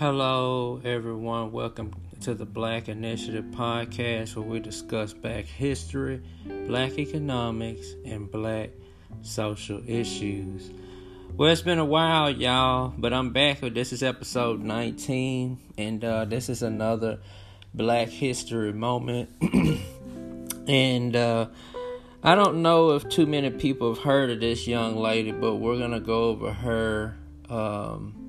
Hello, everyone. Welcome to the Black Initiative podcast where we discuss Black history, Black economics, and Black social issues. Well, it's been a while, y'all, but I'm back. With this is episode 19, and uh, this is another Black history moment. and uh, I don't know if too many people have heard of this young lady, but we're going to go over her. Um,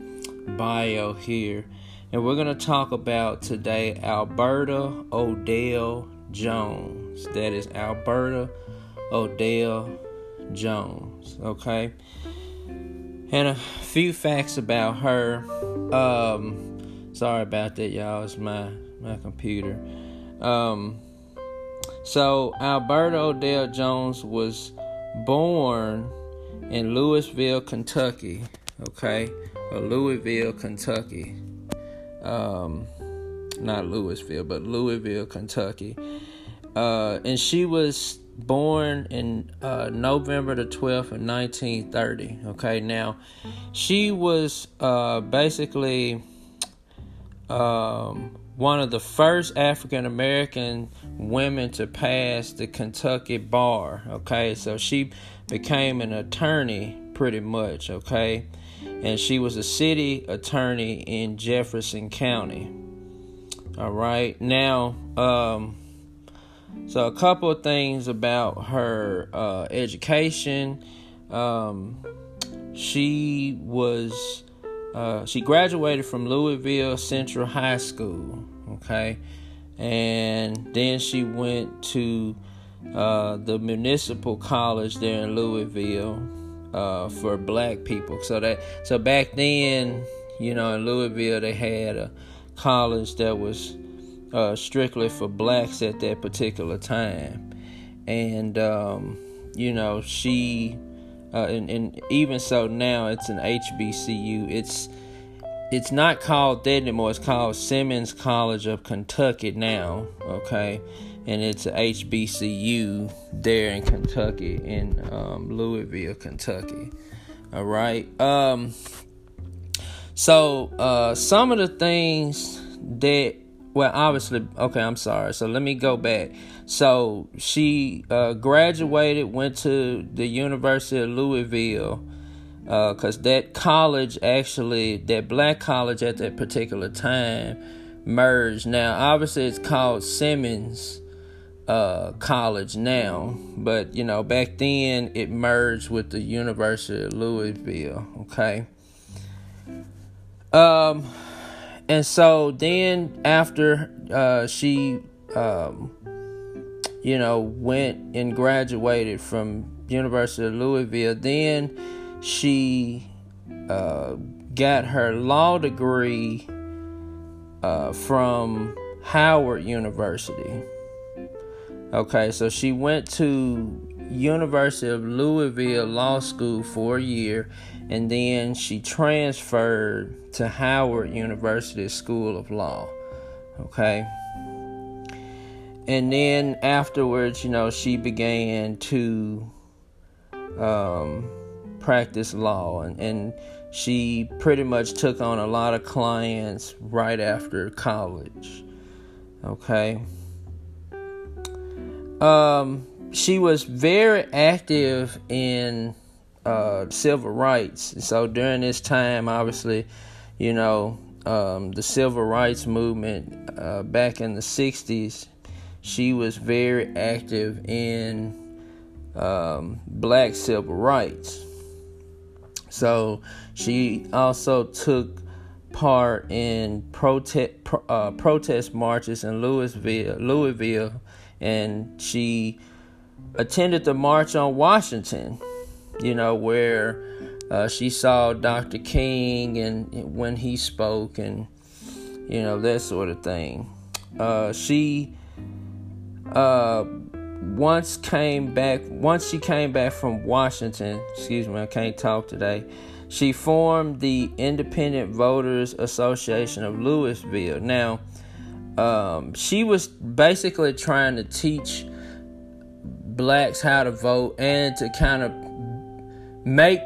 bio here. And we're going to talk about today Alberta Odell Jones. That is Alberta Odell Jones. Okay. And a few facts about her. Um, sorry about that, y'all. It's my my computer. Um, so Alberta Odell Jones was born in Louisville, Kentucky. Okay, Louisville, Kentucky. Um, not Louisville, but Louisville, Kentucky. Uh, and she was born in uh, November the 12th of 1930. Okay, now she was uh, basically um, one of the first African American women to pass the Kentucky bar. Okay, so she became an attorney pretty much. Okay, and she was a city attorney in Jefferson County. All right, now, um, so a couple of things about her uh, education. Um, she was uh, she graduated from Louisville Central High School. Okay, and then she went to uh, the municipal college there in Louisville uh, for black people. So that so back then, you know, in Louisville, they had a college that was uh, strictly for blacks at that particular time, and um, you know, she uh, and, and even so now it's an HBCU. It's it's not called that anymore. It's called Simmons College of Kentucky now. Okay, and it's a HBCU there in Kentucky, in um, Louisville, Kentucky. All right. Um, so uh, some of the things that, well, obviously, okay, I'm sorry. So let me go back. So she uh, graduated, went to the University of Louisville. Because uh, that college actually, that black college at that particular time, merged. Now, obviously, it's called Simmons uh, college now, but you know, back then it merged with the University of Louisville. Okay. Um, and so then after uh, she, um, you know, went and graduated from University of Louisville, then she uh, got her law degree uh, from Howard University. Okay, so she went to University of Louisville Law School for a year and then she transferred to Howard University School of Law. Okay? And then afterwards, you know, she began to um, practice law and, and she pretty much took on a lot of clients right after college. Okay? Um, she was very active in uh, civil rights. So during this time, obviously, you know, um, the civil rights movement uh, back in the 60s, she was very active in um, black civil rights. So she also took part in protest uh, protest marches in Louisville, Louisville and she attended the March on Washington, you know, where uh, she saw Dr. King and when he spoke and, you know, that sort of thing. Uh, she uh, once came back, once she came back from Washington, excuse me, I can't talk today. She formed the Independent Voters Association of Louisville. Now, um, she was basically trying to teach blacks how to vote and to kind of make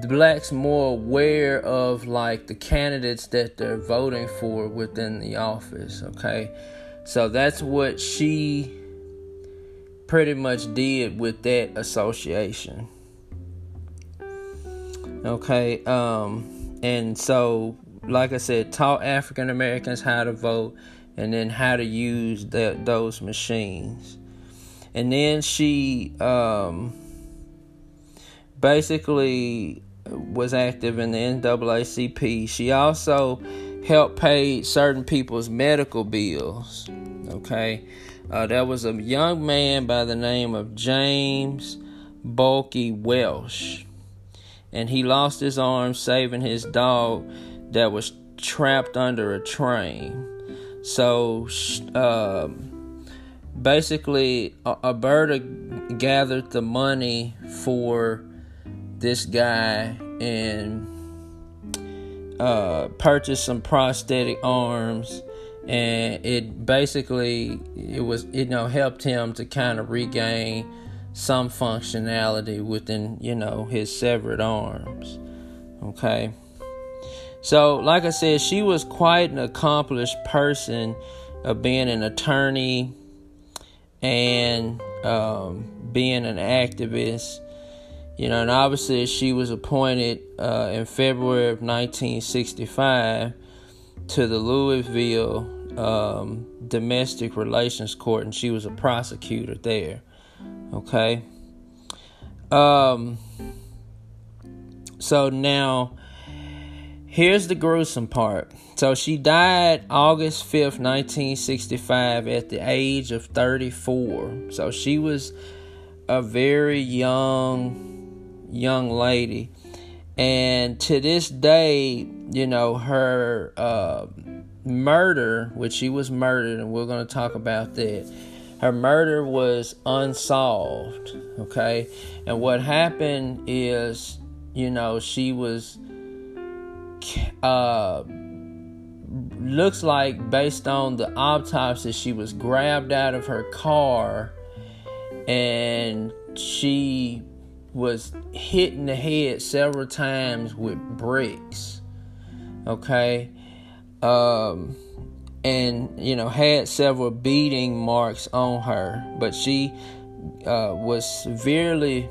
the blacks more aware of like the candidates that they're voting for within the office. Okay, so that's what she pretty much did with that association. Okay, um, and so like I said, taught African Americans how to vote and then how to use the, those machines. And then she um, basically was active in the NAACP. She also helped pay certain people's medical bills. Okay, uh, there was a young man by the name of James Bulky Welsh, and he lost his arm saving his dog that was trapped under a train. So, um, basically, Alberta gathered the money for this guy and uh, purchased some prosthetic arms and it basically it was you know helped him to kind of regain some functionality within you know his severed arms okay so like i said she was quite an accomplished person of being an attorney and um, being an activist you know, and obviously she was appointed uh, in February of 1965 to the Louisville um, Domestic Relations Court, and she was a prosecutor there. Okay. Um. So now, here's the gruesome part. So she died August 5th, 1965, at the age of 34. So she was a very young young lady. And to this day, you know, her uh, murder, which she was murdered, and we're going to talk about that. Her murder was unsolved, okay? And what happened is, you know, she was, uh, looks like based on the autopsy, she was grabbed out of her car and she was hit in the head several times with bricks. Okay. Um, and you know had several beating marks on her, but she uh, was severely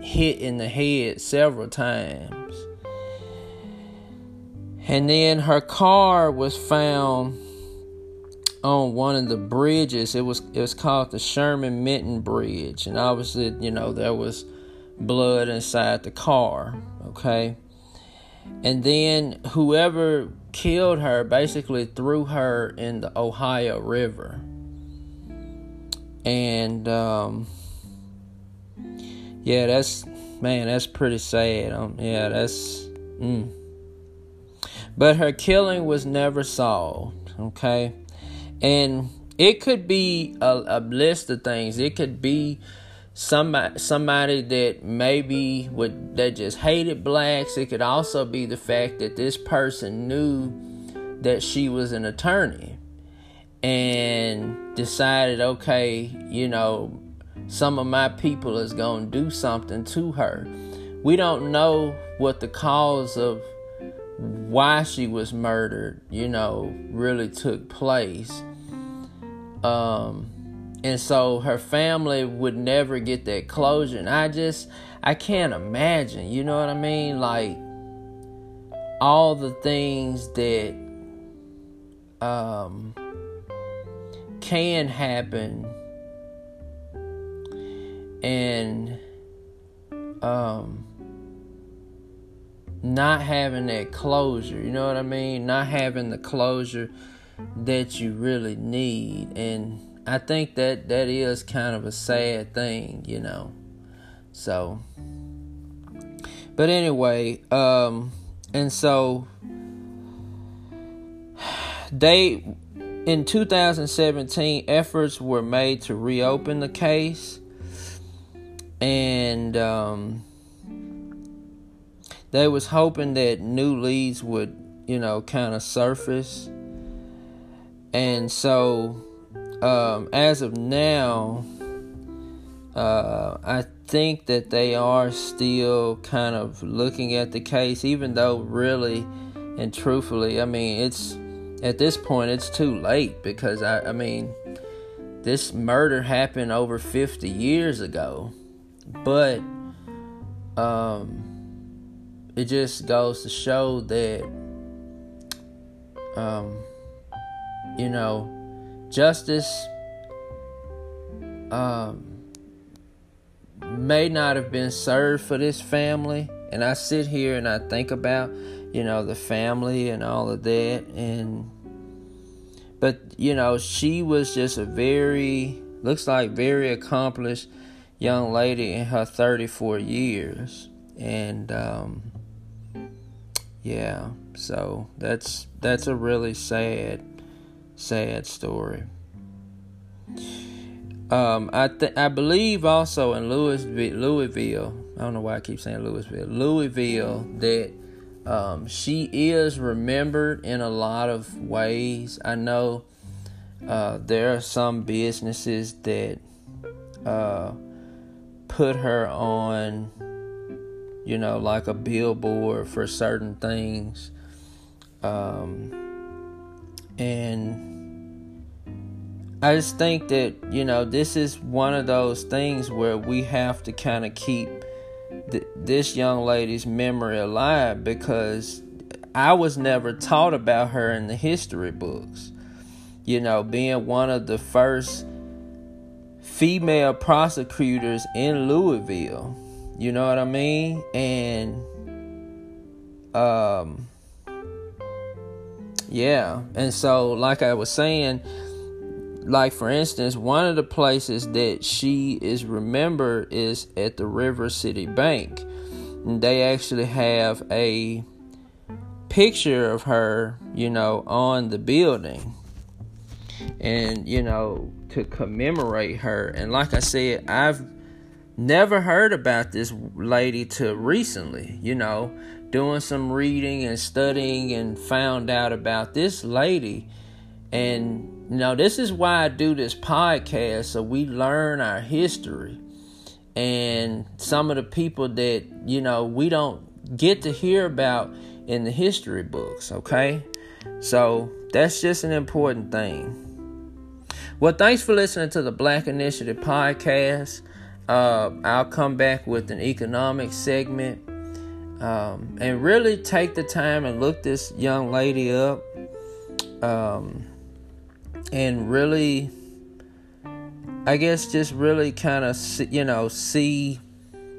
hit in the head several times. And then her car was found on one of the bridges. It was it was called the Sherman Minton Bridge, and obviously, you know, there was blood inside the car, okay? And then whoever killed her basically threw her in the Ohio River. And um, yeah, that's man, that's pretty sad. Um, yeah, that's mm. But her killing was never solved, okay? And it could be a, a list of things. It could be somebody somebody that maybe would that just hated blacks. It could also be the fact that this person knew that she was an attorney and decided, okay, you know, some of my people is going to do something to her. We don't know what the cause of why she was murdered, you know, really took place. Um, and so her family would never get that closure and i just i can't imagine you know what i mean like all the things that um can happen and um not having that closure you know what i mean? Not having the closure that you really need. And I think that that is kind of a sad thing, you know. So, but anyway, um, and so they in 2017 efforts were made to reopen the case. And um, they was hoping that new leads would you know kind of surface. And so um, as of now, Uh, I think that they are still kind of looking at the case, even though really and truthfully, I mean, it's at this point it's too late because I, I mean, this murder happened over 50 years ago, but um, it just goes to show that, um, you know, justice um, may not have been served for this family. And I sit here and I think about, you know, the family and all of that. And, but, you know, she was just a very, looks like very accomplished young lady in her 34 years. And, um, yeah, so that's that's a really sad, sad story. Um, I th- I believe also in Louisville, Louisville. I don't know why I keep saying Louisville. Louisville that um, she is remembered in a lot of ways. I know uh, there are some businesses that uh, put her on, you know, like a billboard for certain things, um, and I just think that, you know, this is one of those things where we have to kind of keep th- this young lady's memory alive because I was never taught about her in the history books. You know, being one of the first female prosecutors in Louisville. You know what I mean? And um yeah, and so like I was saying, like for instance, one of the places that she is remembered is at the River City Bank. And they actually have a picture of her, you know, on the building. And, you know, to commemorate her. And like I said, I've never heard about this lady till recently, you know, doing some reading and studying and found out about this lady and you know, this is why I do this podcast so we learn our history and some of the people that, you know, we don't get to hear about in the history books, okay? So that's just an important thing. Well, thanks for listening to the Black Initiative podcast. Uh, I'll come back with an economic segment um, and really take the time and look this young lady up. Um, and really I guess just really kind of you know see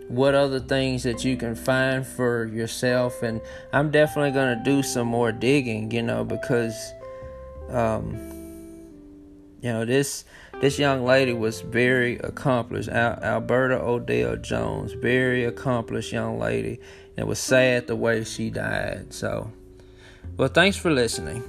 what other things that you can find for yourself and I'm definitely going to do some more digging you know because um you know this this young lady was very accomplished. Al- Alberta Odell Jones very accomplished young lady and it was sad the way she died. So well thanks for listening